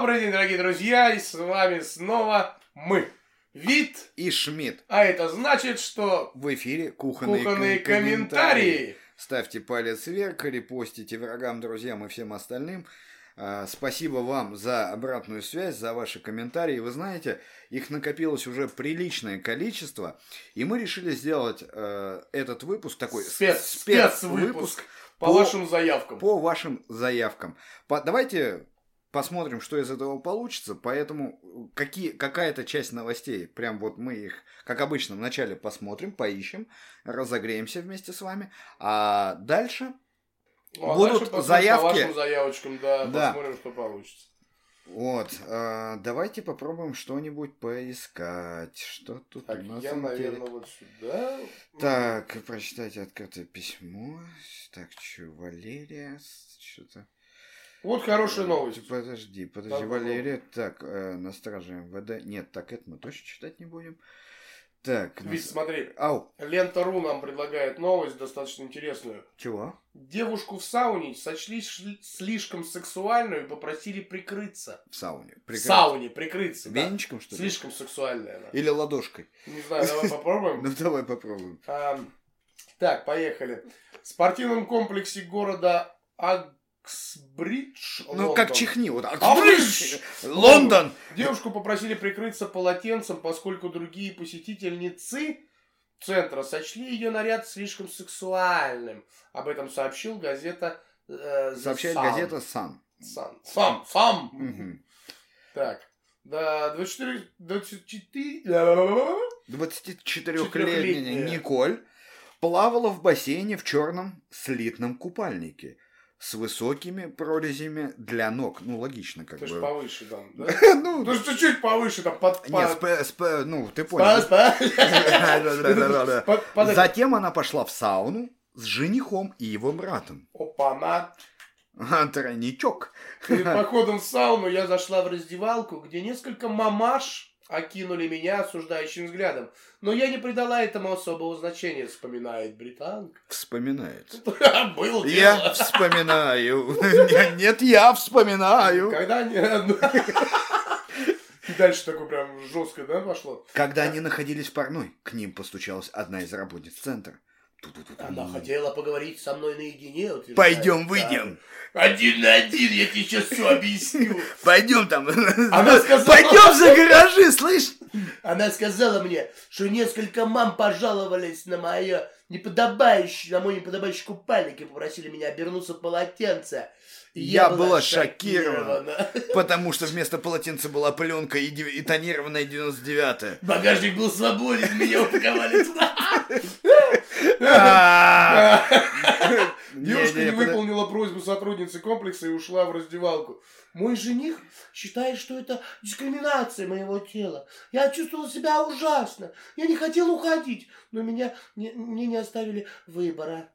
Добрый день, дорогие друзья, и с вами снова мы, Вид, и Шмидт. а это значит, что В эфире кухонные, кухонные ком- комментарии. Ставьте палец вверх, репостите врагам, друзьям и всем остальным. А, Спасибо вам за обратную связь, за ваши комментарии. Вы знаете, их накопилось уже приличное количество, и мы решили сделать э, этот выпуск такой Спец- спецвыпуск спецвыпуск по, по- вашим заявкам. по вашим заявкам. По- давайте посмотрим, что из этого получится. Поэтому какие, какая-то часть новостей, прям вот мы их, как обычно, вначале посмотрим, поищем, разогреемся вместе с вами. А дальше Ну, а будут дальше заявки. По вашим заявочкам, да, Да. посмотрим, что получится. вот, а, давайте попробуем что-нибудь поискать. Что тут Так, у нас я, наверное, вот сюда. Так, прочитайте открытое письмо. Так, что, Валерия, что-то... Вот хорошая новость. Подожди, подожди, Так, Валерия. Так, э, на страже МВД. Нет, так это мы точно читать не будем. Так, Вид, смотри, Ау, Лента.ру нам предлагает новость достаточно интересную. чего? Девушку в сауне сочли слишком сексуальную и попросили прикрыться. В сауне. В Прекрасно. сауне прикрыться. да. Веничком, что ли? Слишком сексуальная она. Или ладошкой? Не знаю, давай попробуем. Ну, давай попробуем. Так, поехали. В спортивном комплексе города Аксбридж, Ну, Лондон, как чихни. Вот. Аксбридж! Лондон! Девушку попросили прикрыться полотенцем, поскольку другие посетительницы центра сочли ее наряд слишком сексуальным. Об этом сообщил газета э, Сообщает Sun. газета Sun. Sun. Сам, сам. Мгм. Так. Да, 24... 24... 24-летняя Четырехлетняя. Николь плавала в бассейне в черном слитном купальнике с высокими прорезями для ног. Ну, логично, как Ты ж бы. повыше там, да? Ну, Ну, чуть-чуть повыше там, под... Нет, ну, ты понял. Затем она пошла в сауну с женихом и его братом. Опа-на. Тройничок. Перед походом в сауну я зашла в раздевалку, где несколько мамаш окинули меня осуждающим взглядом. Но я не придала этому особого значения, вспоминает британка. Вспоминает. Был Я вспоминаю. Нет, я вспоминаю. Когда. И дальше такое прям жестко, да, пошло? Когда они находились в парной, к ним постучалась одна из работниц центра. Она хотела поговорить со мной наедине. утверждает. Пойдем, выйдем. Да. Один на один, я тебе сейчас все объясню. Пойдем там. Она сказала- Пойдем за гаражи, слышь? Она сказала мне, что несколько мам пожаловались на мое неподобающее, на мой неподобающий купальник и попросили меня обернуться в полотенце. И Я была шокирована. Потому что вместо полотенца была пленка и, и тонированная 99-я. Багажник был свободен, меня упаковали туда. Девушка не выполнила просьбу сотрудницы комплекса и ушла в раздевалку. Мой жених считает, что это дискриминация моего тела. Я чувствовала себя ужасно. Я не хотела уходить, но меня не, мне не оставили выбора.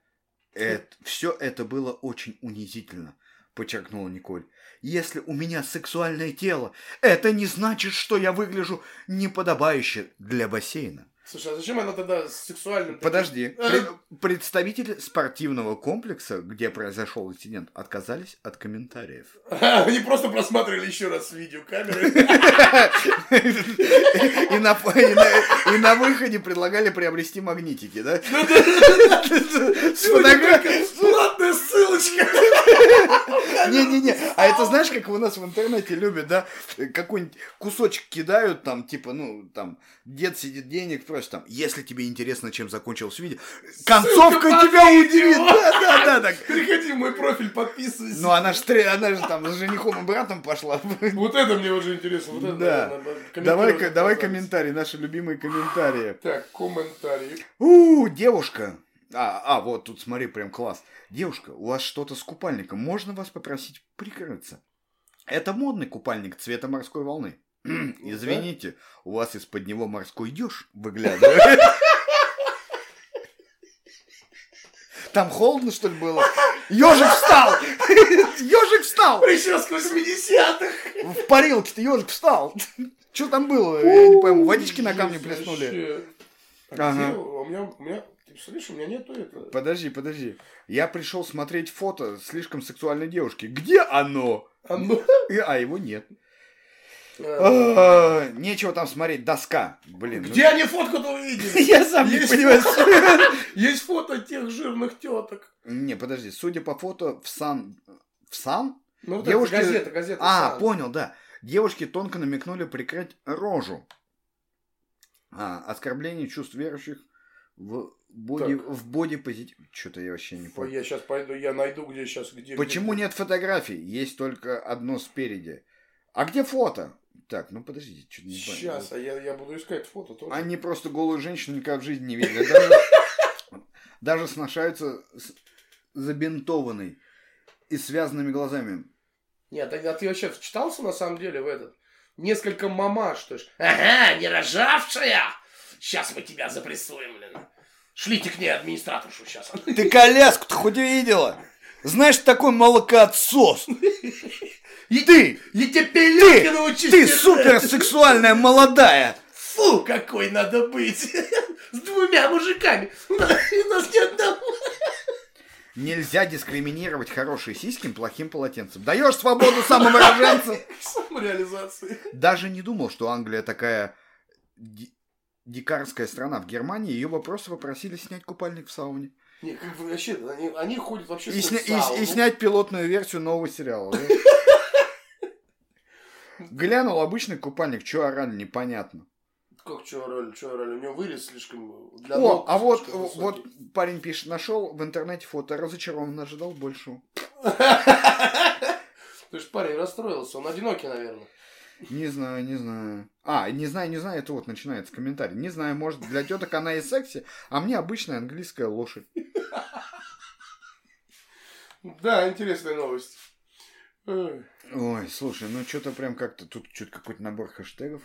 Все это было очень унизительно, подчеркнула Николь. Если у меня сексуальное тело, это не значит, что я выгляжу неподобающе для бассейна. Слушай, а зачем она тогда с сексуальным... Подожди. Э, Пре- Представители спортивного комплекса, где произошел инцидент, отказались от комментариев. Они просто просматривали еще раз видеокамеры. И на, и выходе предлагали приобрести магнитики, да? С ссылочка. Не-не-не, а это знаешь, как у нас в интернете любят, да? Какой-нибудь кусочек кидают, там, типа, ну, там, дед сидит, денег просит, там, если тебе интересно, чем закончилось видео, концовка тебя удивит, да-да-да, так. Переходи в мой профиль, подписывайся. Ну, она же, она же там с женихом и братом пошла. Вот это мне уже интересно. Вот это, Да. Давай, давай оказались. комментарии, наши любимые комментарии. Так, комментарии. У, девушка. А, а, вот тут смотри, прям класс. Девушка, у вас что-то с купальником. Можно вас попросить прикрыться? Это модный купальник цвета морской волны. Извините, у вас из-под него морской еж выглядывает. Там холодно, что ли, было? Ежик встал! Ежик встал! Прическа 80-х. В парилке-то ежик встал! Что там было? Я не пойму. Водички на камне плеснули. Ага. У меня, у меня, представляешь, у меня нету этого. Подожди, подожди. Я пришел смотреть фото слишком сексуальной девушки. Где оно? А ну, А его нет. А, Нечего там смотреть, доска. Блин. ну- Где они фотку-то увидели? Я сам не понимаю. Есть фото тех жирных теток. Не, подожди, судя по фото в сан... В сан? Ну, Девушки- газета, газета. А, понял, да. Девушки тонко намекнули прикрыть рожу. А, оскорбление чувств верующих в боди, Так. в боди позитив. Что-то я вообще не понял. Я сейчас пойду, я найду, где сейчас, где. Почему где- нет фотографий? Есть только одно спереди. А где фото? Так, ну подождите, что-то не понял. Сейчас, а я, я буду искать фото тоже. Они просто голую женщину никогда в жизни не видели. Даже, даже сношаются с забинтованной и связанными глазами. Нет, а, а ты вообще вчитался на самом деле в этот? Несколько мамаш, то есть. Ага, не рожавшая! Сейчас мы тебя запрессуем, блин. Шлите к ней администраторшу сейчас. Ты коляску-то хоть видела? Знаешь, такой молокоотсос. И Ты, И тебе пеленки научись ты суперсексуальная молодая. Фу, какой надо быть. С двумя мужиками. У нас у нас ни одного. Нельзя дискриминировать хорошие сиськи плохим полотенцем. Даешь свободу самовыраженцам. Самореализации. Даже не думал, что Англия такая дикарская страна. В Германии ее бы просто попросили снять купальник в сауне. Не, как бы вообще, они, они ходят вообще И, сня- и- и снять пилотную версию нового сериала. Глянул обычный купальник, что орали, непонятно. Как что орали, что орали? У него вырез слишком для О, а вот, вот парень пишет, нашел в интернете фото, разочарован, ожидал большего. Ты ж парень расстроился, он одинокий, наверное. Не знаю, не знаю. А, не знаю, не знаю, это вот начинается комментарий. Не знаю, может, для теток она и секси, а мне обычная английская лошадь. Да, интересная новость. Ой, слушай, ну что-то прям как-то, тут что-то какой-то набор хэштегов.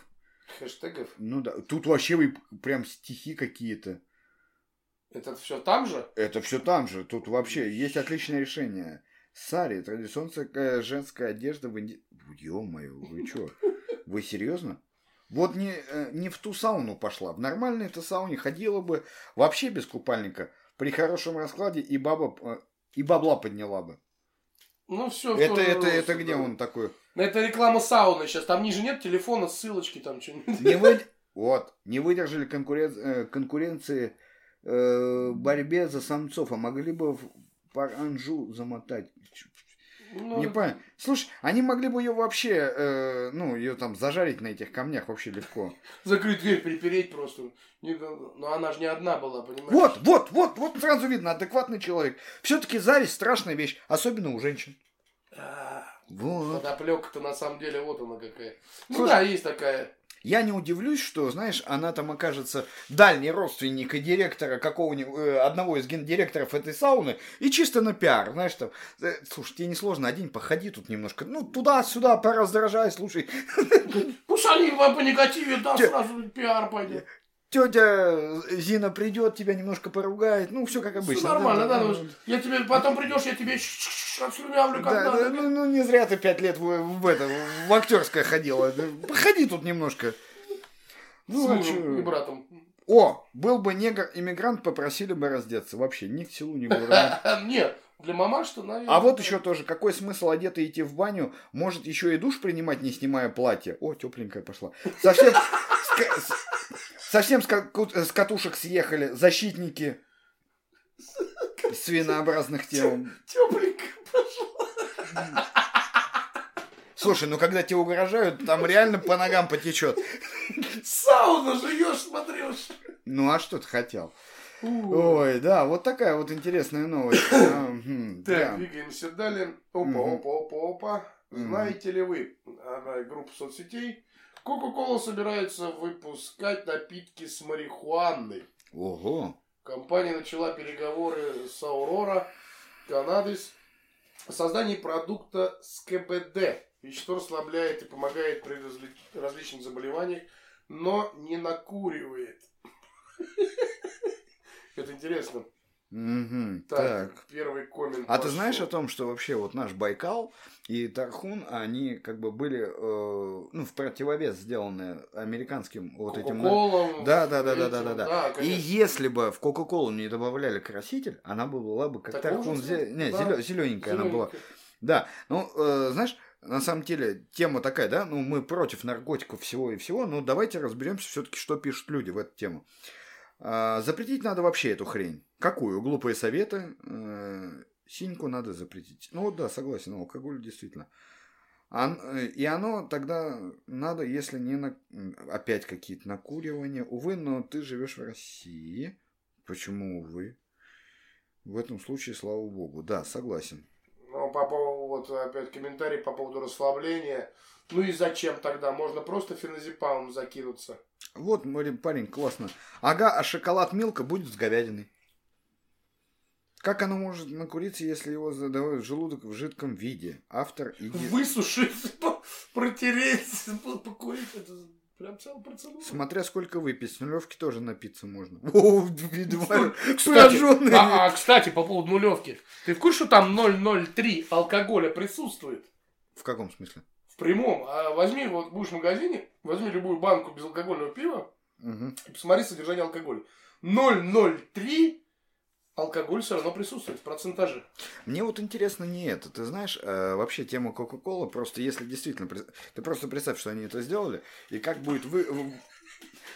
Хэштегов. Ну да, тут вообще прям стихи какие-то. Это все там же? Это все там же, тут вообще есть отличное решение. Сари, традиционная женская одежда в Инди... Ё-моё, вы что? Вы серьезно? Вот не, э, не в ту сауну пошла. В нормальной-то сауне ходила бы вообще без купальника. При хорошем раскладе и баба э, и бабла подняла бы. Ну все. Это, это, это где он такой? Это реклама сауны сейчас. Там ниже нет телефона, ссылочки там что-нибудь. Не вы... Вот, не выдержали конкурен... э, конкуренции э, борьбе за самцов, а могли бы паранжу замотать. Ну, Не понял. Слушай, они могли бы ее вообще, э, ну, ее там зажарить на этих камнях вообще легко. Закрыть дверь, припереть просто. Не- Но она же не одна была, понимаешь? Вот, вот, вот, вот сразу видно, адекватный человек. Все-таки зависть страшная вещь, особенно у женщин. А, Вот. Подоплека-то на самом деле вот она какая. Ну Слушай, да, есть такая. Я не удивлюсь, что, знаешь, она там окажется дальний родственник и директора какого-нибудь, э, одного из гендиректоров этой сауны, и чисто на пиар, знаешь, там, э, слушай, тебе несложно, один походи тут немножко, ну, туда-сюда, пораздражай, слушай, Пусть они по негативе, да, сразу пиар пойдет. Тетя Зина придет, тебя немножко поругает, ну, все как обычно. нормально, да, да, ну, я тебе потом придешь, я тебе отслюнявлю как Да, надо. да, ну, ну, не зря ты пять лет в, в это, в актерское ходила. Да, Походи тут немножко. С Ну, а мужем и братом. О, был бы негр-иммигрант, попросили бы раздеться. Вообще, ни к селу, ни к городу. Нет, для мамаш что, наверное. А вот еще тоже, какой смысл одетый идти в баню? Может, еще и душ принимать, не снимая платье? О, тепленькая пошла. Совсем, с с- совсем с, ка- с катушек съехали защитники свинообразных тел. Тепленько. Слушай, ну когда тебе угрожают, там реально по ногам потечет. Сауна живешь, смотришь. Ну а что ты хотел? Ой, да, вот такая вот интересная новость. А, Так, двигаемся далее. Опа, опа, опа, опа. Знаете ли вы, она группа соцсетей, Кока-Кола собирается выпускать напитки с марихуаной. Ого. Компания начала переговоры с Аурора, Канадой, о создании продукта с КБД. Вещество расслабляет и помогает при разли- различных заболеваниях, но не накуривает. Это интересно. Мгм, Так, Так. первый коммент. А ты пошел. знаешь о том, что вообще вот наш Байкал и Тархун, они как бы были, э, ну, в противовес сделаны американским вот этим... Да, да, да, да, да, да, да. И если бы в Кока-Колу не добавляли краситель, она бы была бы как Такого Тархун, зе- не, да. зелё- зелененькая она была. Да, ну, э, знаешь, на самом деле, тема такая, да, ну, мы против наркотиков всего и всего, но давайте разберемся все-таки, что пишут люди в эту тему. А, запретить надо вообще эту хрень. Какую? Глупые советы. Э, синьку надо запретить. Ну да, согласен, алкоголь действительно. И оно тогда надо, если не на... опять какие-то накуривания. Увы, но ты живешь в России. Почему увы? В этом случае, слава богу. Да, согласен. Ну, по поводу, вот опять комментарий по поводу расслабления. Ну и зачем тогда? Можно просто феназепамом закинуться. Вот, парень, классно. Ага, а шоколад Милка будет с говядиной. Как оно может накуриться, если его задавают желудок в жидком виде? Автор и... Высушить, протереть, покурить. Это прям целая процедура. Смотря сколько выпить. С нулевки тоже напиться можно. О, видимо, кстати, а, а, кстати, по поводу нулевки. Ты в курсе, что там 0,03 алкоголя присутствует? В каком смысле? Прямом. А возьми, вот будешь в магазине, возьми любую банку безалкогольного пива угу. и посмотри содержание алкоголя. 0,03 алкоголь все равно присутствует в процентаже. Мне вот интересно не это. Ты знаешь, э, вообще тема Кока-Колы, просто если действительно... Ты просто представь, что они это сделали, и как будет вы...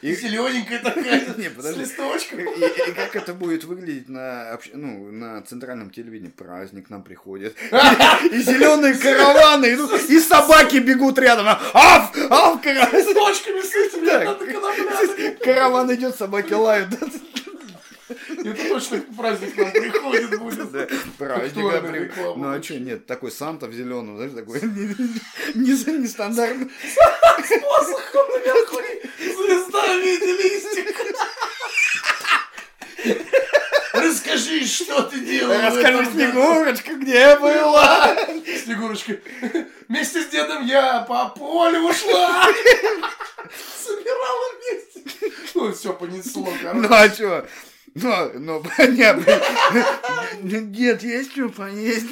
И... Зелененькая такая, не, с листочком. И, как это будет выглядеть на, ну, на центральном телевидении? Праздник нам приходит. И зеленые караваны идут, и собаки бегут рядом. Аф! Аф! С ножками с этими. Караван идет, собаки лают. Это точно праздник нам приходит будет. Праздник. Ну а что, нет, такой Санта в зеленом, знаешь, такой нестандартный. С посохом наверху, звезда в виде листик. Расскажи, что ты делал. Расскажи, Снегурочка, где была? Снегурочка, вместе с дедом я по полю ушла. Собирала вместе. Ну, все понесло, короче. Ну, а что? Но, но, понятно. Дед, есть что поесть?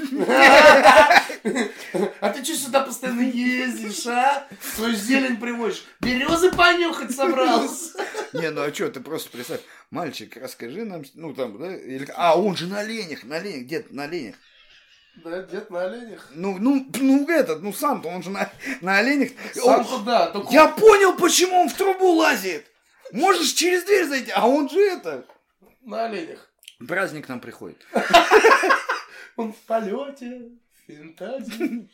А ты что сюда постоянно ездишь, а? Свою зелень приводишь. Березы понюхать собрался. Не, ну а что, ты просто представь. Мальчик, расскажи нам, ну там, да? Или... А, он же на оленях, на оленях, дед на оленях. Да, дед на оленях. Ну, ну, ну этот, ну сам-то, он же на, на оленях. Сам-то да. Только... Я понял, почему он в трубу лазит. Можешь через дверь зайти, а он же это. На оленях. Праздник нам приходит. Он в полете, фантазии.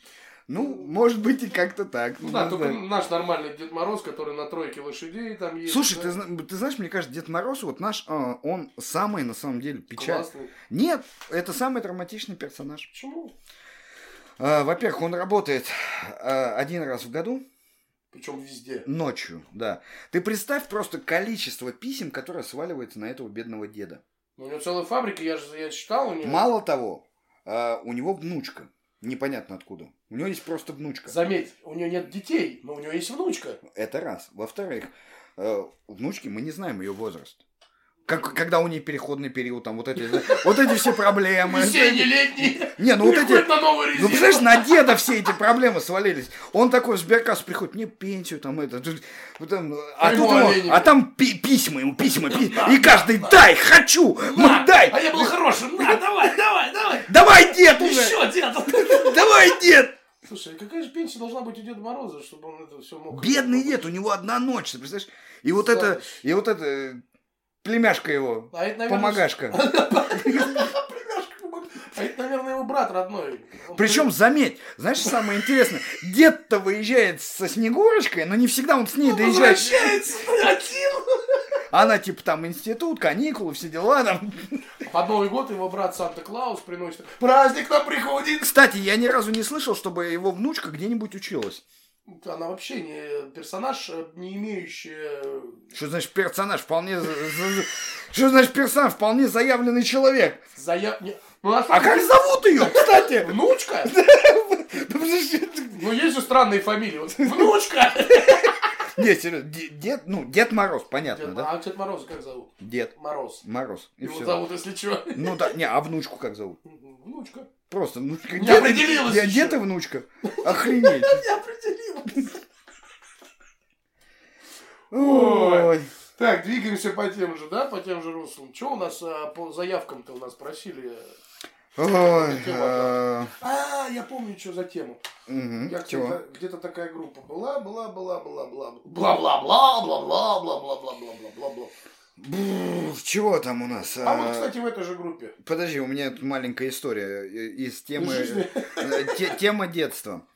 Ну, может быть, и как-то так. Ну да, только наш нормальный Дед Мороз, который на тройке лошадей там есть. Слушай, ты, ты знаешь, мне кажется, Дед Мороз, вот наш, а, он самый, на самом деле, печальный. Нет, это самый драматичный персонаж. Почему? А, во-первых, он работает а, один раз в году. Причем везде. Ночью, да. Ты представь просто количество писем, которое сваливается на этого бедного деда. Ну, у него целая фабрика, я же я читал у него. Мало того, э, у него внучка. Непонятно откуда. У него есть просто внучка. Заметь, у него нет детей, но у него есть внучка. Это раз. Во-вторых, э, внучки мы не знаем ее возраст. Как, когда у нее переходный период, там вот эти, вот эти все проблемы. Весенний, летний. Не, ну вот эти... На ну, представляешь, на деда все эти проблемы свалились. Он такой в сберкасс приходит, мне пенсию там это. Там, а, тут ему, а там пи письма ему, письма, письма. И каждый, дай, хочу, на, дай. А я был хорошим, на, давай, давай, давай. Давай, дед уже. Еще, дед. Давай, дед. Слушай, а какая же пенсия должна быть у Деда Мороза, чтобы он это все мог... Бедный дед, у него одна ночь, ты представляешь? И вот это, и вот это Племяшка его. А это, наверное, помогашка. А это, наверное, его брат родной. Причем, заметь, знаешь, самое интересное, дед-то выезжает со Снегурочкой, но не всегда он с ней доезжает. Возвращается один. Она типа там институт, каникулы, все дела там. Под Новый год его брат Санта-Клаус приносит. Праздник нам приходит. Кстати, я ни разу не слышал, чтобы его внучка где-нибудь училась. Она вообще не персонаж, э, не имеющий... Э, что значит персонаж? Вполне... Что значит персонаж? Вполне заявленный человек. Заяв... Ну, а, а как зовут ее, кстати? Внучка? Ну, есть же странные фамилии. Внучка! Нет, серьезно, дед, ну, Дед Мороз, понятно, дед, да? А Дед Мороз как зовут? Дед. Мороз. Мороз. И Его все. зовут, если что. Ну да, не, а внучку как зовут? Внучка. Просто внучка. Не определилась Где, где ты внучка? Охренеть. Не определилась. Ой. Так, двигаемся по тем же, да, по тем же руслам. Что у нас а, по заявкам-то у нас просили? Ой, а, А, я помню, что за тему. Я где-то, такая группа была, была, была, была, была, бла, бла, бла, бла, бла, бла, бла, бла, бла, бла, бла, бла. Бррр, Чего там у нас? А вот, А, кстати, в этой же группе. Подожди, у меня тут маленькая история э, из темы, э, те- тема детства.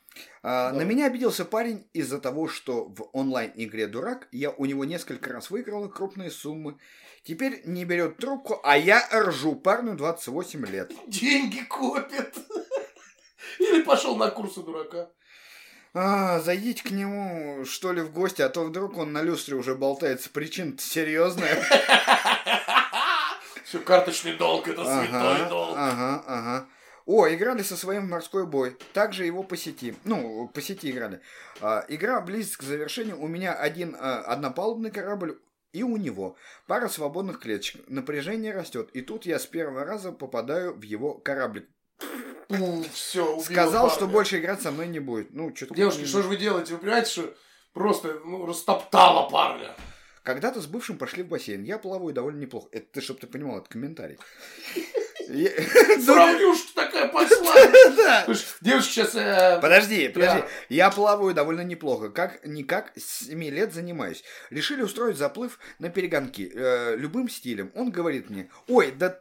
А, На меня обиделся парень из-за того, что в онлайн-игре «Дурак» я у него несколько раз выиграла крупные суммы. Теперь не берет трубку, а я ржу парню 28 лет. Деньги копит. Или пошел на курсы дурака. А, зайдите к нему, что ли, в гости, а то вдруг он на люстре уже болтается. Причина-то серьезная. Все, карточный долг, это святой долг. ага, ага. О, играли со своим в морской бой. Также его по сети. Ну, по сети играли. А, игра близится к завершению. У меня один а, однопалубный корабль и у него. Пара свободных клеточек. Напряжение растет. И тут я с первого раза попадаю в его кораблик. Все, Сказал, что больше играть со мной не будет. Ну, что-то... Девушки, что же вы делаете? Вы понимаете, что просто ну, растоптала парня? Когда-то с бывшим пошли в бассейн. Я плаваю довольно неплохо. Это ты, чтобы ты понимал, это комментарий. Сравнюшка такая пошла. Девушки сейчас... э, Подожди, подожди. Я плаваю довольно неплохо. Как никак с 7 лет занимаюсь. Решили устроить заплыв на перегонки. э, любым стилем. Он говорит мне, ой, да...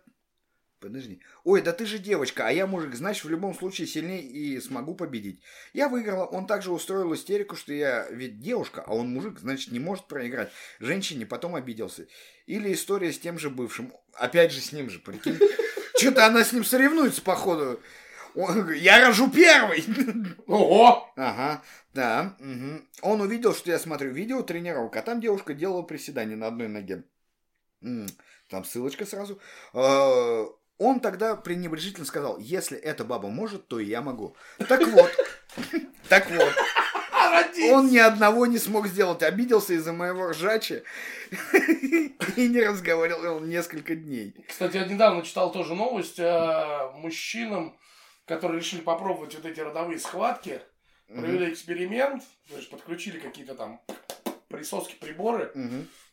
Подожди. Ой, да ты же девочка, а я мужик, значит, в любом случае сильнее и смогу победить. Я выиграла, он также устроил истерику, что я ведь девушка, а он мужик, значит, не может проиграть. Женщине потом обиделся. Или история с тем же бывшим. Опять же с ним же, прикинь. Что-то она с ним соревнуется, походу. Он Я рожу первый. Ого! Ага, да. мгм. Он увидел, что я смотрю видео тренировок, а там девушка делала приседания на одной ноге. Там ссылочка сразу. Э, Он тогда пренебрежительно сказал, если эта баба может, то и я могу. Так вот, так вот, он ни одного не смог сделать, обиделся из-за моего ржача и не разговаривал несколько дней. Кстати, я недавно читал тоже новость о мужчинам, которые решили попробовать вот эти родовые схватки, провели эксперимент, то есть подключили какие-то там присоски, приборы,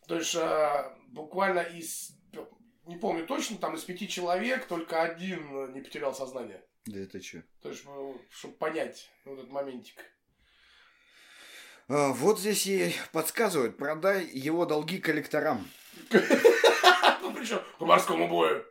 то есть э, буквально из, не помню точно, там из пяти человек только один э, не потерял сознание. Да это что? То есть, чтобы понять вот этот моментик. А, Вот здесь ей подсказывают, продай его долги коллекторам. Ну, причем по морскому бою.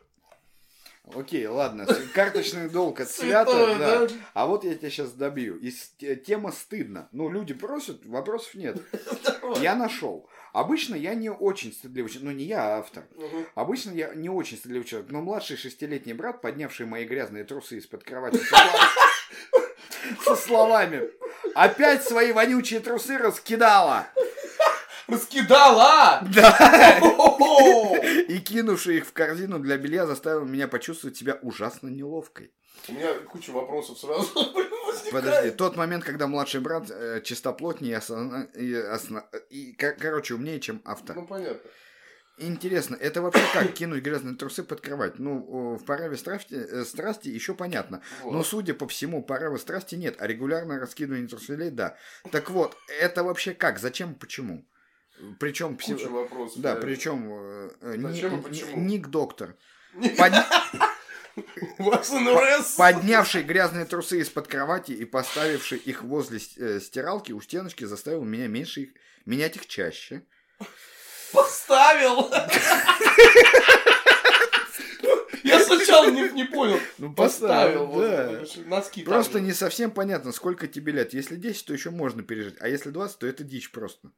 Окей, ладно, карточный долг Святое, свято, да. да? А вот я тебя сейчас добью. И тема стыдно. Ну, люди просят, вопросов нет. Я нашел. Обычно я не очень стыдливый человек, ну не я, а автор. Мгм. Обычно я не очень стыдливый человек, но младший шестилетний брат, поднявший мои грязные трусы из-под кровати со слова- со словами «Опять свои вонючие трусы раскидала!» Раскидала! Да. И кинувший их в корзину для белья заставил меня почувствовать себя ужасно неловкой. У меня куча вопросов сразу. Подожди, тот момент, когда младший брат э, чистоплотнее и, осозна- и осна- и, кор- короче, умнее, чем автор. Ну, понятно. Интересно, это вообще как кинуть грязные трусы под кровать? Ну, в порыве страсти, э, страсти еще понятно. Вот. Но, судя по всему, порыва страсти нет, а регулярное раскидывание труселей – да. Так вот, это вообще как? Зачем? Почему? Причем... Вопросов. Да, причем... э, э, ни- Зачем и почему? Ник доктор. У вас НРС. Поднявший грязные трусы из-под кровати и поставивший их возле э, стиралки у стеночки заставил меня меньше их, менять их чаще. Поставил. Я сначала не, не понял. Ну, Поставил. вот, да. вот, носки там Просто же. не совсем понятно, сколько тебе лет. Если 10, то еще можно пережить, а если 20, то это дичь просто.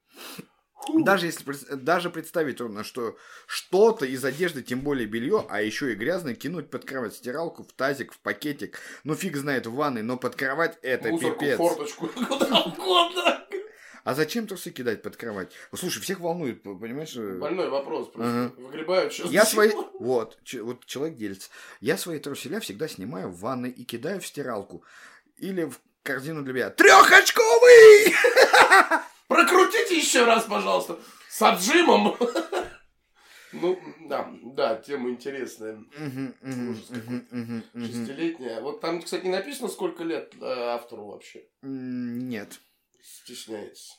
Даже если даже представить трудно, что что-то из одежды, тем более белье, а еще и грязное, кинуть под кровать стиралку, в тазик, в пакетик. Ну фиг знает в ванной, но под кровать это Мусорку, пипец. форточку, куда угодно. А зачем трусы кидать под кровать? Ну, Слушай, всех волнует, понимаешь? э, Больной вопрос просто. Ага. Выгребают сейчас. Я свои... Вот, ч- вот человек делится. Я свои труселя всегда снимаю в ванной и кидаю в стиралку. Или в корзину для белья. Трехочковый! Прокрутите еще раз, пожалуйста. С отжимом. Ну, да, да, тема интересная. Ужас какой. мгм, мгм, мгм. Шестилетняя. Вот там, кстати, не написано, сколько лет э, автору вообще. Нет. Стесняется.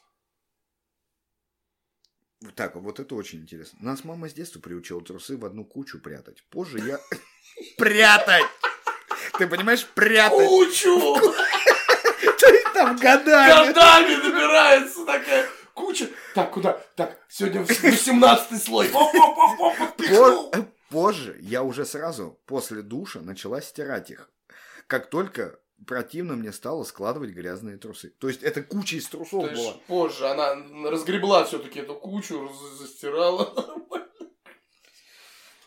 Так, вот это очень интересно. Нас мама с детства приучила трусы в одну кучу прятать. Позже я... Прятать! ты понимаешь, прятать. Кучу! Там годами. Годами набирается такая куча. Так, куда? Так, сегодня 18 слой. Позже я уже сразу после душа начала стирать их. Как только противно мне стало складывать грязные трусы. То есть это куча из трусов То была. позже она разгребла все-таки эту кучу, застирала.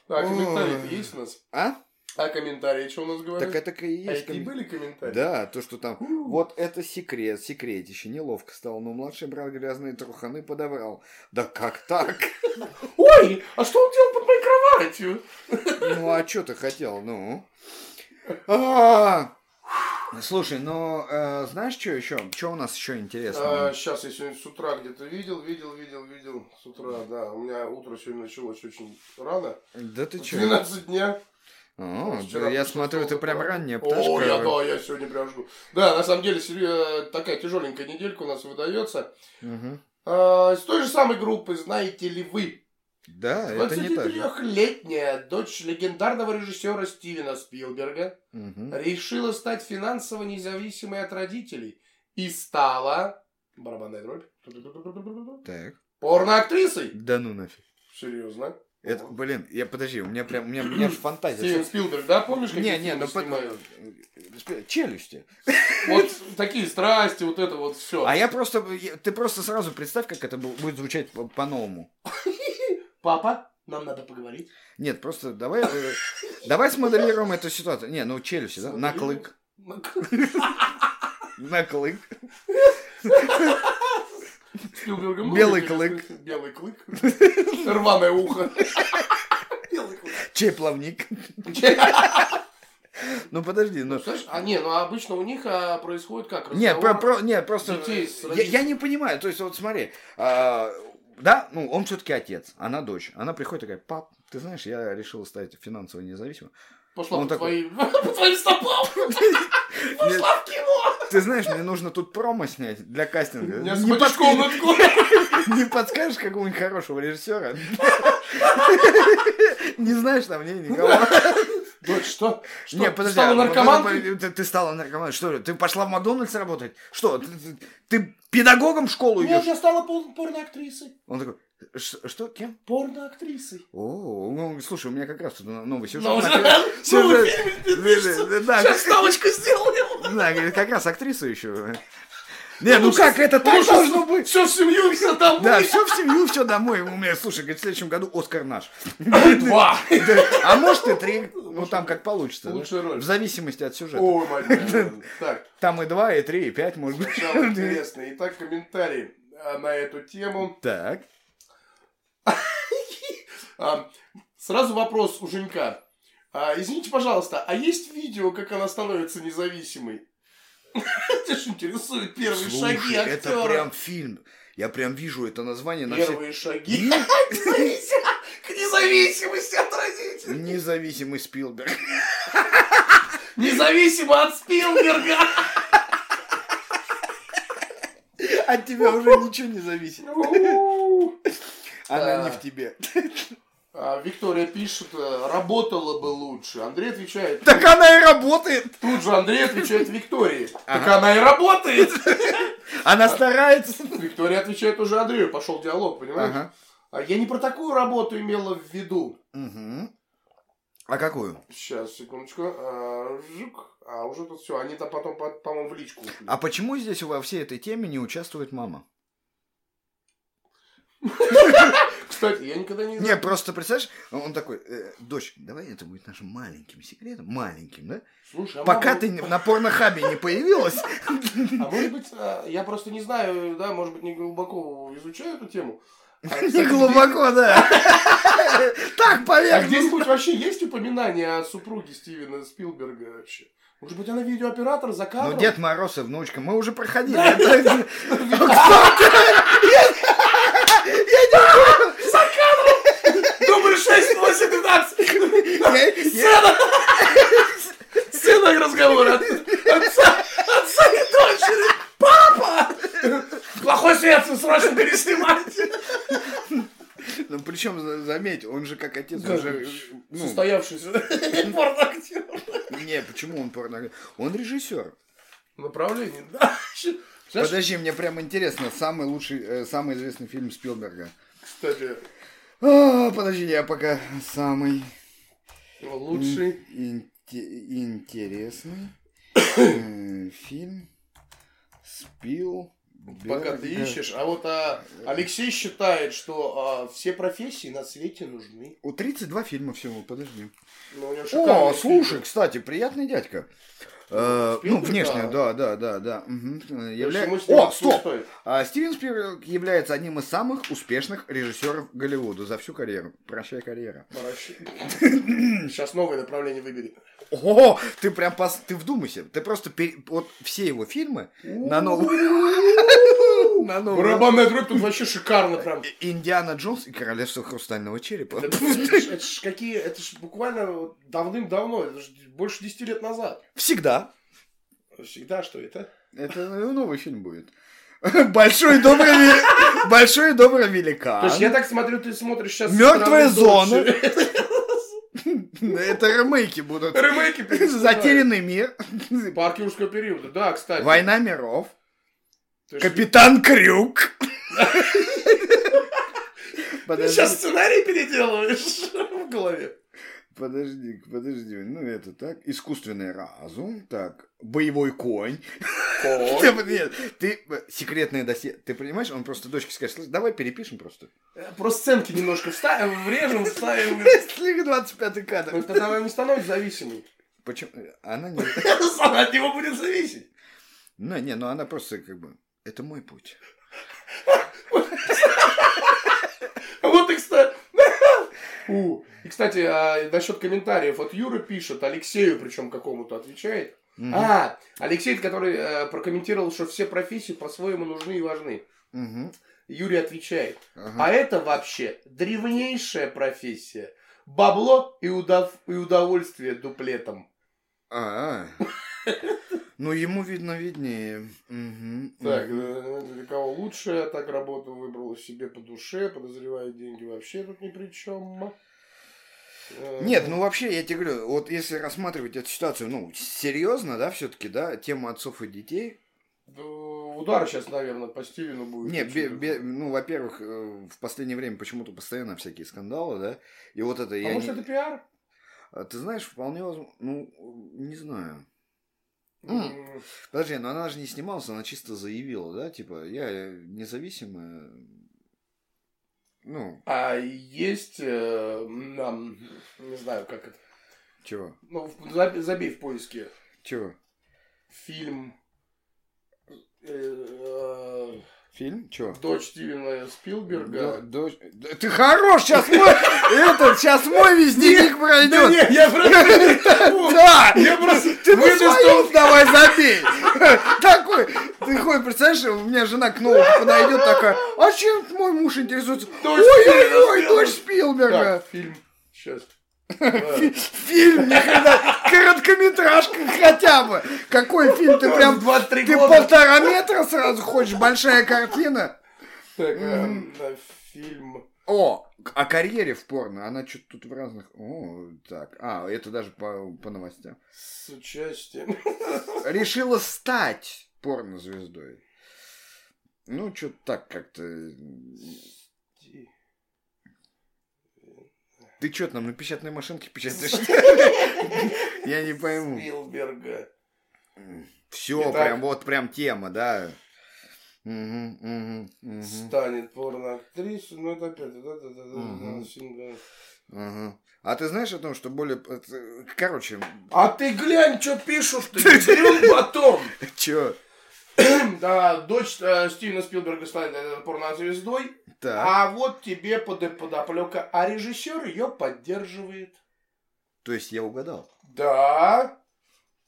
А комментарии есть у нас? А? А комментарии что у нас говорят? Так это и А есть. это и коммен- были комментарии? Да, то, что там, вот это секрет, секретище, неловко стало, но младший брат грязные труханы подобрал. Да как так? Ой, а что он делал под моей кроватью? Ну, а что ты хотел, ну? А, Слушай, ну, э, знаешь, что еще? Что у нас еще интересного? сейчас А, я сегодня с утра где-то видел, видел, видел, видел. С утра, да. У меня утро сегодня началось очень рано. Да ты что? 12 дня. О, Вчера да я смотрю, ты прям ранняя О, я, пташка. да, я сегодня прям жду. Да, на самом деле, серьё- такая тяжеленькая неделька у нас выдается. Мгм. А, С той же самой группы, знаете ли вы, Да, это не так. же. 23-летняя дочь легендарного режиссера Стивена Спилберга Мгм. решила стать финансово независимой от родителей и стала барабанная дробь Так. порноактрисой. Да ну нафиг. Серьезно? Это, блин, я подожди, у меня прям, у меня, у меня ж фантазия. Стивен Спилберг, да, помнишь, какие Не, не, ну под- снимают? челюсти. Вот такие страсти, вот это вот все. А я просто, ты просто сразу представь, как это бу- будет звучать по- по-новому. Папа, нам надо поговорить. Нет, просто давай, э, давай смоделируем эту ситуацию. Не, ну челюсти, да? На клык. На клык. Спилберга много, Белый клык. Белый клык. Рваное ухо. Белый клык. Чей плавник? Ну подожди, ну... Знаешь, а не, ну обычно у них а, происходит как? Не, про, про- не, просто... детей с я, я не понимаю, то есть вот смотри, а, да, ну он все-таки отец, она дочь. Она приходит такая, пап, ты знаешь, я решила стать финансово независимой. Пошла Он по такой- твоим, по твоим стопам. Пошла в кино. Ты знаешь, мне нужно тут промо снять для кастинга. Не, подскажешь, над не подскажешь какого-нибудь хорошего режиссера? Не знаешь там, не, никого. Дочь, что? Что, Не, подожди, стала а, наркоманкой? ты, ты- стала наркоманкой. Что, ты пошла в Макдональдс работать? Что, ты, ты- ты педагогом в школу Нет, идешь? я стала пол- порноактрисой. Он такой, «Ш- что, кем? Порноактрисой. О, ну, слушай, у меня как раз тут новый сюжет. Ну, новый Сюжет. фильм пишется. Да, Сейчас ставочку сделаем. да, как раз актрису еще. Не, ну как, это так должно быть. Все в семью, все там. Да, все в семью, все домой. У меня, слушай, говорит, в следующем году Оскар наш. Два. Да, А может и три. Ну там как получится. Лучшая роль. В зависимости от сюжета. Ой. Так, Там и два, и три, и пять, может быть. сначала интересно. Итак, комментарий а, на эту тему. Так. А, Сразу вопрос у Женька. А, Извините, пожалуйста, а есть видео, как она становится независимой? Тебя же интересуют первые шаги Слушай, это актера. прям фильм. Я прям вижу это название на все... Первые шаги к независимости- к независимости от родителей. Независимый Спилберг. Независимо от Спилберга. От тебя уже ничего не зависит. Она не в тебе. А, Виктория пишет, э, работала бы лучше. Андрей отвечает, Так она и работает. тут же Андрей отвечает Виктории. Так она и работает. Она старается. Виктория отвечает уже Андрею. Пошел диалог, понимаешь? Ага. А я не про такую работу имела в виду. А какую? Сейчас, секундочку. А, жук. А, уже тут все. Они там потом, по- по-моему, в личку ушли. А почему здесь во всей этой теме не участвует мама? Кстати, я никогда не Не, просто представляешь, он такой, «Э, дочь, давай это будет нашим маленьким секретом, маленьким, да? Слушай, а Пока ты на порнохабе не появилась, А может быть, а, я просто не знаю, да, может быть, не глубоко изучаю эту тему. А, кстати, не глубоко, да. Так, А поверхностно. где-нибудь вообще есть упоминание о супруге Стивена Спилберга вообще? Может быть, она видеооператор за кадром? Ну, Дед Мороз и внучка, мы уже проходили. Да. это. Дубль 6, 8, 12. Я- я- Сцена! Сцена разговора от- отца, отца и дочери. Папа! Плохой свет, срочно переснимать. Ну, причем, заметь, он же как отец, Да, уже, ну, Состоявшийся порноактер. Не, почему он порно? Он режиссер. Направление, да. Знаешь, Подожди, мне прям интересно, самый лучший, э, самый известный фильм Спилберга. кстати, А, подожди, я пока самый лучший. инте- интересный э, фильм Спил. Пока ты ищешь. А вот а, Алексей считает, что а, все профессии на свете нужны. У 32 фильма всего, подожди. Ну, у него шикарный О, фильм. слушай, кстати, приятный дядька. Э, ну, Спилберг, внешне, да. да, да, да. Э, есть явля- О, стоп! А Стивен Спилберг является одним из самых успешных режиссеров Голливуда за всю карьеру. Прощай, карьера. Сейчас новое направление выбери. О, ты прям пос... ты вдумайся. Ты просто пере- вот все его фильмы на новую... на новую... Барабанная дробь тут вообще шикарно прям. Индиана Джонс и Королевство Хрустального Черепа. Это, это ж- какие, это ж буквально давным-давно, это ж больше 10 лет назад. Всегда. Всегда что это? Это новый фильм будет. Большой добрый, большой добрый великан. То есть я так смотрю, ты смотришь сейчас... «Страны зона». Это ремейки будут. Ремейки. Затерянный мир. Парк юрского периода, да, кстати. Война миров. Есть Капитан Крюк. Ты Подожди, сейчас сценарий переделываешь в голове. подожди, подожди. Ну, это так. Искусственный разум. Так. Боевой конь. Конь. Ты, нет, ты э, секретное досье. Ты понимаешь, он просто дочке скажет, «Слушай, давай перепишем просто. Просто сценки немножко вставим, врежем, вставим. Слик 25 кадр. Ну, Тогда она не становится зависимой. Почему? Она не... Она от него будет зависеть. Ну, не, ну она просто как бы... Это мой путь. Вот и кстати... И, кстати, а, насчет комментариев. Вот Юра пишет, Алексею причем какому-то отвечает. А, Алексей, который э, прокомментировал, что все профессии по-своему нужны и важны. Юрий отвечает. Ага. А это вообще древнейшая профессия. Бабло и, удов... и удовольствие дуплетом. А, ну ему видно виднее. Мгм. Так, э, для кого лучше, я так работу выбрала себе по душе, подозреваю, деньги вообще тут ни при чем. Нет, ну вообще, я тебе говорю, вот если рассматривать эту ситуацию, ну, серьезно, да, все-таки, да, тема отцов и детей. Удар сейчас, наверное, по Стивену будет. Не, бе- бе- ну, во-первых, э, в последнее время почему-то постоянно всякие скандалы, да, и вот это А я может, не- это пиар? А Ты знаешь, вполне возможно, ну, не знаю. М, Подожди, но она же не снималась, она чисто заявила, да, типа, я независимая, ну, А есть, э, нам, не знаю, как это. чего, Ну, забей, забей в поиске. Чего, фильм э, э, фильм, чего? дочь Стивена Спилберга. До- Да Ты хорош, сейчас мой, этот, сейчас мой вездехник Да пройдет. нет, я просто... Да! Я просто... Ты на своем давай забей! Такой, ты ходишь, представляешь, у меня жена к новому подойдет такая, а чем мой муж интересуется? Ой-ой-ой, дочь Спилберга! Фильм. Сейчас. Фильм, ни хрена, короткометражка хотя бы. Какой фильм? Ты прям, 23 ты года. полтора метра сразу хочешь, большая картина. Так, да, фильм. О, о карьере в порно, она что-то тут в разных... О, так, а, это даже по, по новостям. С участием. Решила стать порнозвездой. Ну, что-то так как-то... Ты что там на печатной машинке печатаешь? Я не пойму. Спилберга. Все, прям вот прям тема, да. Станет порноактрисой. Ну, это опять. Да. А ты знаешь о том, что более... это- Короче, А ты глянь, что грёб батон. чё? Да, дочь э, Стивена Спилберга станет э, порнозвездой. Так. А вот тебе под, подоплека. А режиссер ее поддерживает. То есть я угадал. Да.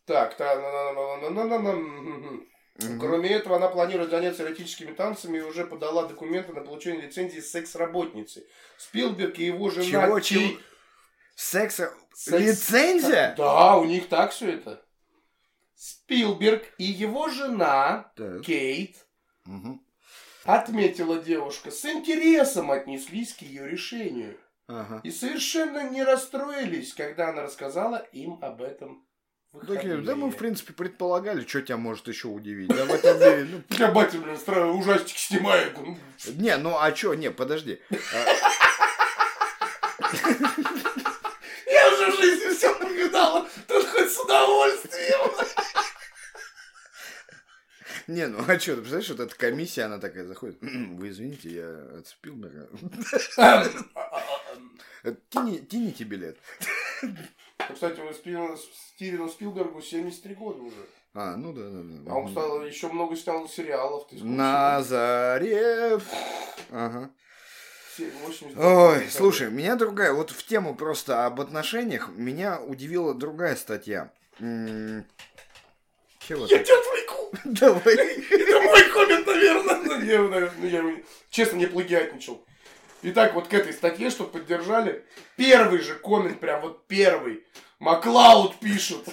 Так, та, на, на, на, на, на, на. Мгм. Кроме этого, она планирует заняться эротическими танцами и уже подала документы на получение лицензии секс-работницы. Спилберг и его жена... Чего, Кей- чего? Секса... Секс- Лицензия? Да, у них так все это. Спилберг и его жена Так. Кейт, Мгм. Отметила девушка, с интересом отнеслись к ее решению. Ага. И совершенно не расстроились, когда она рассказала им об этом. Такие, да мы, в принципе, предполагали, что тебя может еще удивить. Да, в этом деле, ну, Я батя, блин, стра- ужастик снимает. Ну, Не, ну а чё, не, подожди. А, Я уже в жизни все повидала. Тут хоть с удовольствием. Не, ну а чё, ты представляешь, вот эта комиссия, она такая заходит. «М, Вы извините, я от Спилберга. Тяни- Тяните билет. Ну, Кстати, у Спилберга- Стивену Спилбергу 73 года уже. А, ну да, да, да. А он стал, еще много снял сериалов. Ты На заре. Ага. снял? 80 Ой, слушай, меня другая, вот в тему просто об отношениях, меня удивила другая статья. Чего Я тебя. Давай. Это мой коммент, наверное. Ну, я, ну, я его, честно, не плагиатничал. Итак, вот к этой статье, что поддержали, первый же коммент, прям вот первый. Маклауд пишут.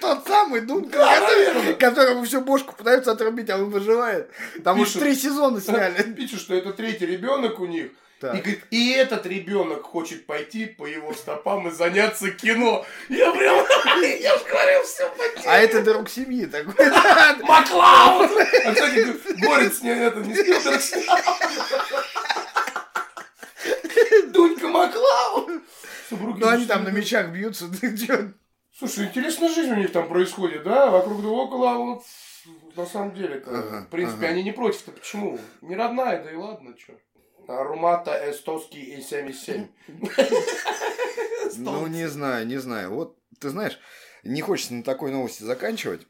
Тот самый Дункан, Да, которому всю бошку пытаются отрубить, а он выживает. Там уж Пишут. три сезона сняли. Пишут, что это третий ребенок у них. Так. И говорит, и этот ребенок хочет пойти по его стопам и заняться кино. Я прям, я же говорил, все А это друг семьи такой. Маклауд! А, кстати, Горец не, это, не Спилберг. Дунька Маклауд. Ну они там на мечах бьются. Слушай, интересная жизнь у них там происходит, да? Вокруг да около, вот на самом деле-то, Ага, в принципе, ага. они не против-то. Почему? Не родная, да и ладно, что. Румата Эстоский и 77. Ну не знаю, не знаю. Вот ты знаешь, не хочется на такой новости заканчивать.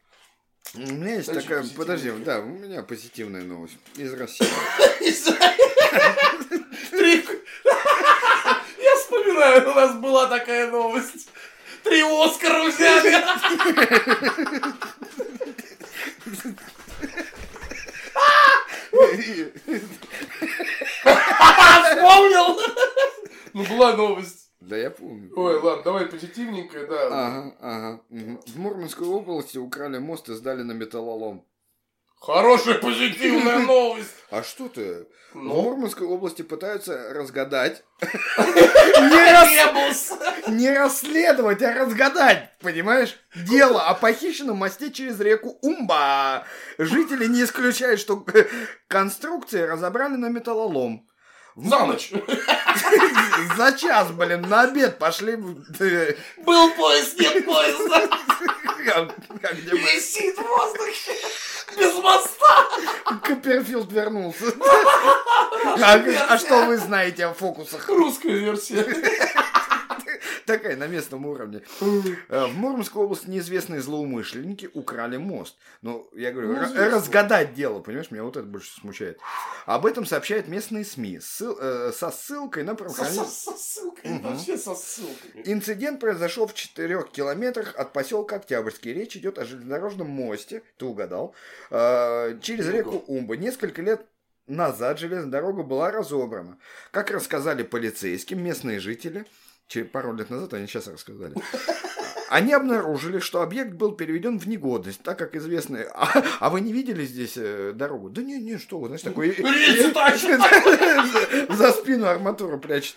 У меня есть такая, подожди, да, у меня позитивная новость из России. Я вспоминаю, у нас была такая новость. Три Оскара взяли. Вспомнил. Ну, была новость. Да я помню. Ой, ладно, давай позитивненькое, да. Ага, ага. В Мурманской области украли мост и сдали на металлолом. Хорошая позитивная новость. А что ты? В Ну, Мурманской области пытаются разгадать. Не, рас- Ребус. не расследовать, а разгадать, понимаешь? Дело о похищенном мосте через реку Умба. Жители не исключают, что конструкции разобрали на металлолом. За ночь. За час, блин, на обед пошли. Был поезд, нет поезда. как- где Висит в воздухе. Без моста. Копперфилд вернулся. А, а что вы знаете о фокусах? Русская версия. Такая на местном уровне. Э, В Мурманской области неизвестные злоумышленники украли мост. Ну, я говорю, Ну, разгадать дело, понимаешь, меня вот это больше смущает. Об этом сообщают местные СМИ ссыл- э, со ссылкой на правоохранительные... со- со ссылками. Мгм. Вообще со ссылками. Инцидент произошел в 4 километрах от поселка Октябрьский. Речь идет о железнодорожном мосте, ты угадал, э, через реку Умба. Несколько лет назад железная дорога была разобрана. Как рассказали полицейским местные жители, пару лет назад они сейчас рассказали, они обнаружили, что объект был переведен в негодность, так как известно... А, а вы не видели здесь э, дорогу? Да не, не, что вы, знаешь, такой... За спину арматуру прячет.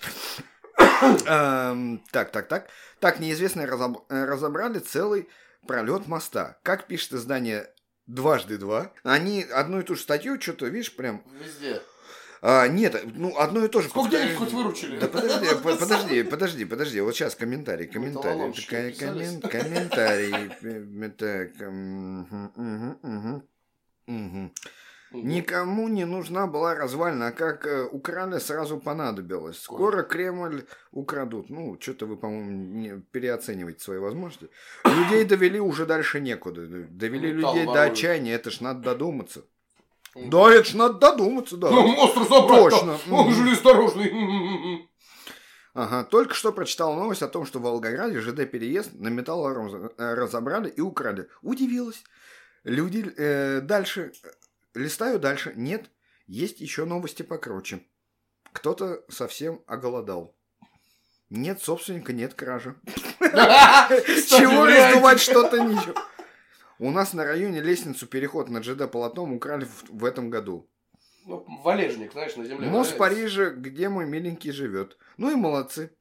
Эм, Так, так, так. Так, неизвестные э, разобрали целый пролет моста. Как пишет издание дважды два, они одну и ту же статью, что-то, видишь, прям... Везде. А, нет, ну, одно и то же. Сколько повторяю. денег хоть выручили? Да подожди, по- подожди, подожди, подожди. Вот сейчас комментарий, комментарий. Металлоломщики Ка- отписались. коммен- Комментарий. Э, Так, мгм. Никому не нужна была развалина, а как э, украли, сразу понадобилось. Скоро Кремль украдут. Ну, что-то вы, по-моему, переоцениваете свои возможности. Людей довели уже дальше некуда. Довели Металл людей до отчаяния. Это ж надо додуматься. Да, это ж надо додуматься, да. Ну, мост разобрать. Точно. Он железнодорожный. М-м-м. Ага, только что прочитал новость о том, что в Волгограде ЖД-переезд на металлолом э, разобрали и украли. Удивилась. Люди э, дальше, э, листаю дальше. Нет, есть еще новости покруче. Кто-то совсем оголодал. Нет собственника, нет кражи. С чего раздувать что-то ничего? У нас на районе лестницу переход на ЖД полотном украли в, в этом году. Ну, валежник, знаешь, на земле. Мост. Париже, где мой миленький живет. Ну и молодцы.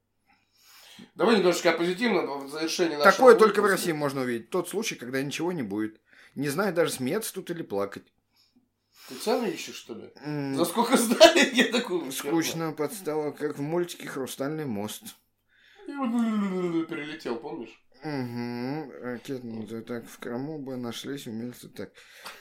Давай немножечко о позитивном в завершении нашего Такое только в выпуска. России можно увидеть. Тот случай, когда ничего не будет. Не знаю даже смеяться тут или плакать. Ты цены ищешь, что ли? М, За сколько сдали? Я такой... Скучно подстава, как в мультике «Хрустальный мост». И вот перелетел, помнишь? Угу, ракетно, да так, в Крыму бы нашлись умельцы так.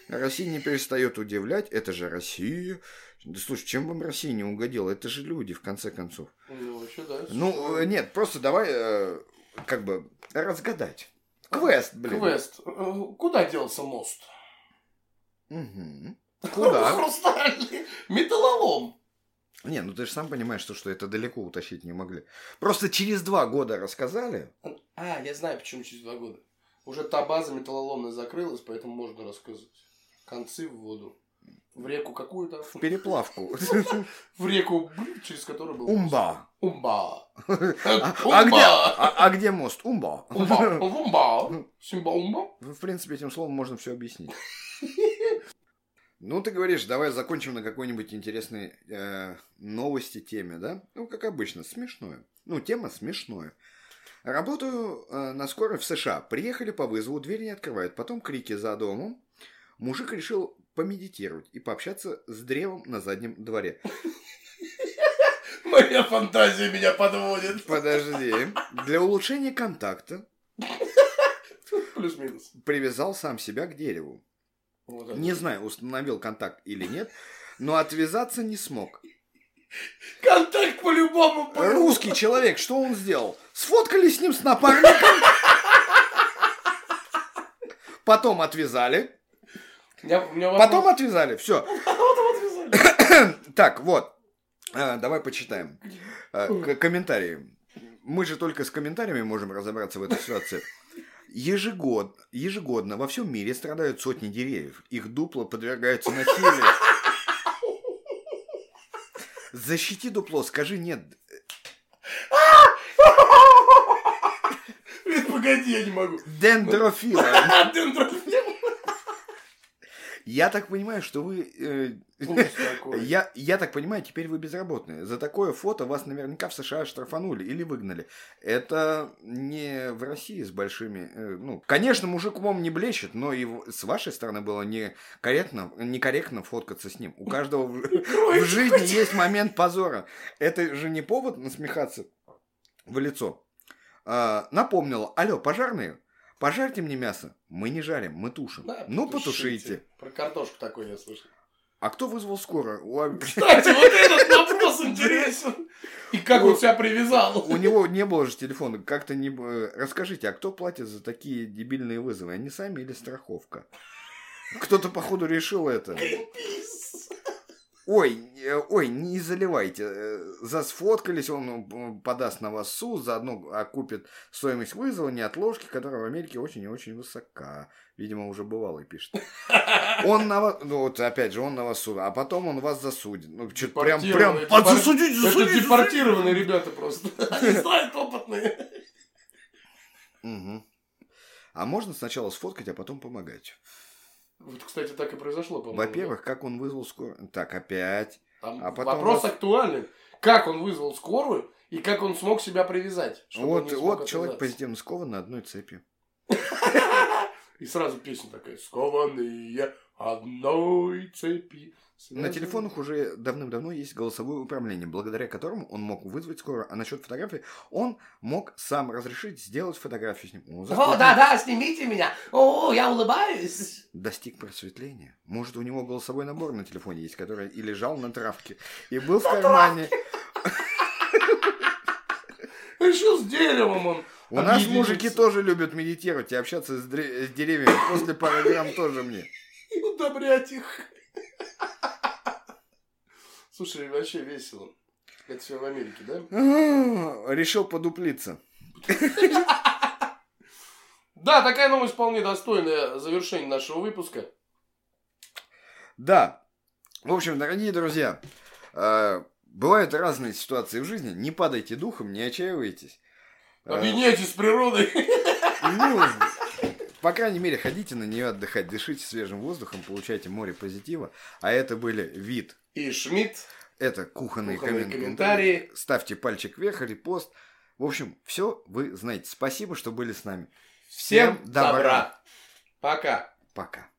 Россия не перестает удивлять, это же Россия. Да слушай, чем вам Россия не угодила? Это же люди, в конце концов. Ну, вообще, да. Ну, э, нет, просто давай, э, как бы, разгадать. Квест, блин. Квест. Э, Куда делся мост? Мгм. Куда? Хрустальный. Металлолом. Не, ну ты же сам понимаешь, что, что это далеко утащить не могли. Просто через два года рассказали. А, я знаю, почему через два года. Уже та база металлоломная закрылась, поэтому можно рассказывать. Концы в воду. В реку какую там? В переплавку. В реку, через которую был. Умба. Умба. А, Умба. а где, а, а где мост? Умба. Умба. Умба. Симба-умба. В принципе, этим словом можно все объяснить. Ну, ты говоришь, давай закончим на какой-нибудь интересной э, новости теме, да? Ну, как обычно, смешное. Ну, тема смешное. Работаю э, на скорой в США. Приехали по вызову, дверь не открывают. Потом крики за домом. Мужик решил помедитировать и пообщаться с древом на заднем дворе. Моя фантазия меня подводит. Подожди. Для улучшения контакта Плюс-минус. привязал сам себя к дереву. Вот. Не знаю, установил контакт или нет, но отвязаться не смог. Контакт по-любому был. Русский человек, что он сделал? Сфоткались с ним с напарником. Потом отвязали. У меня вопрос. Потом отвязали. Все. Потом отвязали. Так, вот. А, Давай почитаем. А, к- Комментарии. Мы же только с комментариями можем разобраться в этой ситуации. Ежегодно, ежегодно во всем мире страдают сотни деревьев. Их дупла подвергаются насилию. Защити дупло, скажи нет. Блин, погоди, я не могу. Дендрофила. Дендрофил. Я так понимаю, что вы... э. Я, я так понимаю, теперь вы безработные. За такое фото вас наверняка в США штрафанули или выгнали. Это не в России с большими... э, ну, конечно, мужик умом не блещет, но и с вашей стороны было некорректно, некорректно фоткаться с ним. У каждого в, в жизни есть момент позора. Это же не повод насмехаться в лицо. А, напомнила, алло, пожарные, пожарьте мне мясо. Мы не жарим, мы тушим. Да, ну, потушите. Про картошку такой я слышал. А кто вызвал скорую? У- Кстати, вот этот вопрос интересен. И как он себя привязал. У него не было же телефона. Как-то не... б- Расскажите, а кто платит за такие дебильные вызовы? Они сами или страховка? Кто-то, походу, решил это. Гринпис. Ой, э, ой, не заливайте. Э, Засфоткались, он э, подаст на вас суд, заодно окупит стоимость вызова, не отложки, которая в Америке очень и очень высока. Видимо, уже бывалый пишет. Он на вас, ну вот опять же, он на вас суд, а потом он вас засудит. Ну, что-то прям, прям, под депор- засудить, Это засудить. депортированные ребята просто. Они знают опытные. Мгм. А можно сначала сфоткать, а потом помогать? Вот, кстати, так и произошло, по-моему. Во-первых, как он вызвал скорую? Так, опять. да? Там а потом вопрос вас- актуален. Как он вызвал скорую и как он смог себя привязать. Вот, смог вот человек позитивно скован на одной цепи. И сразу песня такая. Скованные одной цепи. На телефонах уже давным-давно есть голосовое управление, благодаря которому он мог вызвать скорую, а насчет фотографии он мог сам разрешить сделать фотографию с ним. Он О, заслужил- да-да, снимите меня. О, я улыбаюсь. Достиг просветления. Может, у него голосовой набор на телефоне есть, который и лежал на травке, и был в кармане. Решил с деревом он. У нас мужики тоже любят медитировать и общаться с деревьями. После пары грамм тоже мне. И удобрять их. Слушай, вообще весело. Это все в Америке, да? Решил подуплиться. Да, такая новость вполне достойная завершения нашего выпуска. Да. В общем, дорогие друзья, э, бывают разные ситуации в жизни. Не падайте духом, не отчаивайтесь. Э, Объединяйтесь с природой. ну, по крайней мере, ходите на нее отдыхать, дышите свежим воздухом, получайте море позитива. А это были вид. И Шмидт. Это кухонные, Кухонные коммен- комментарии. Ставьте пальчик вверх, репост. В общем, все вы знаете. Спасибо, что были с нами. Всем добра. Пока. Пока.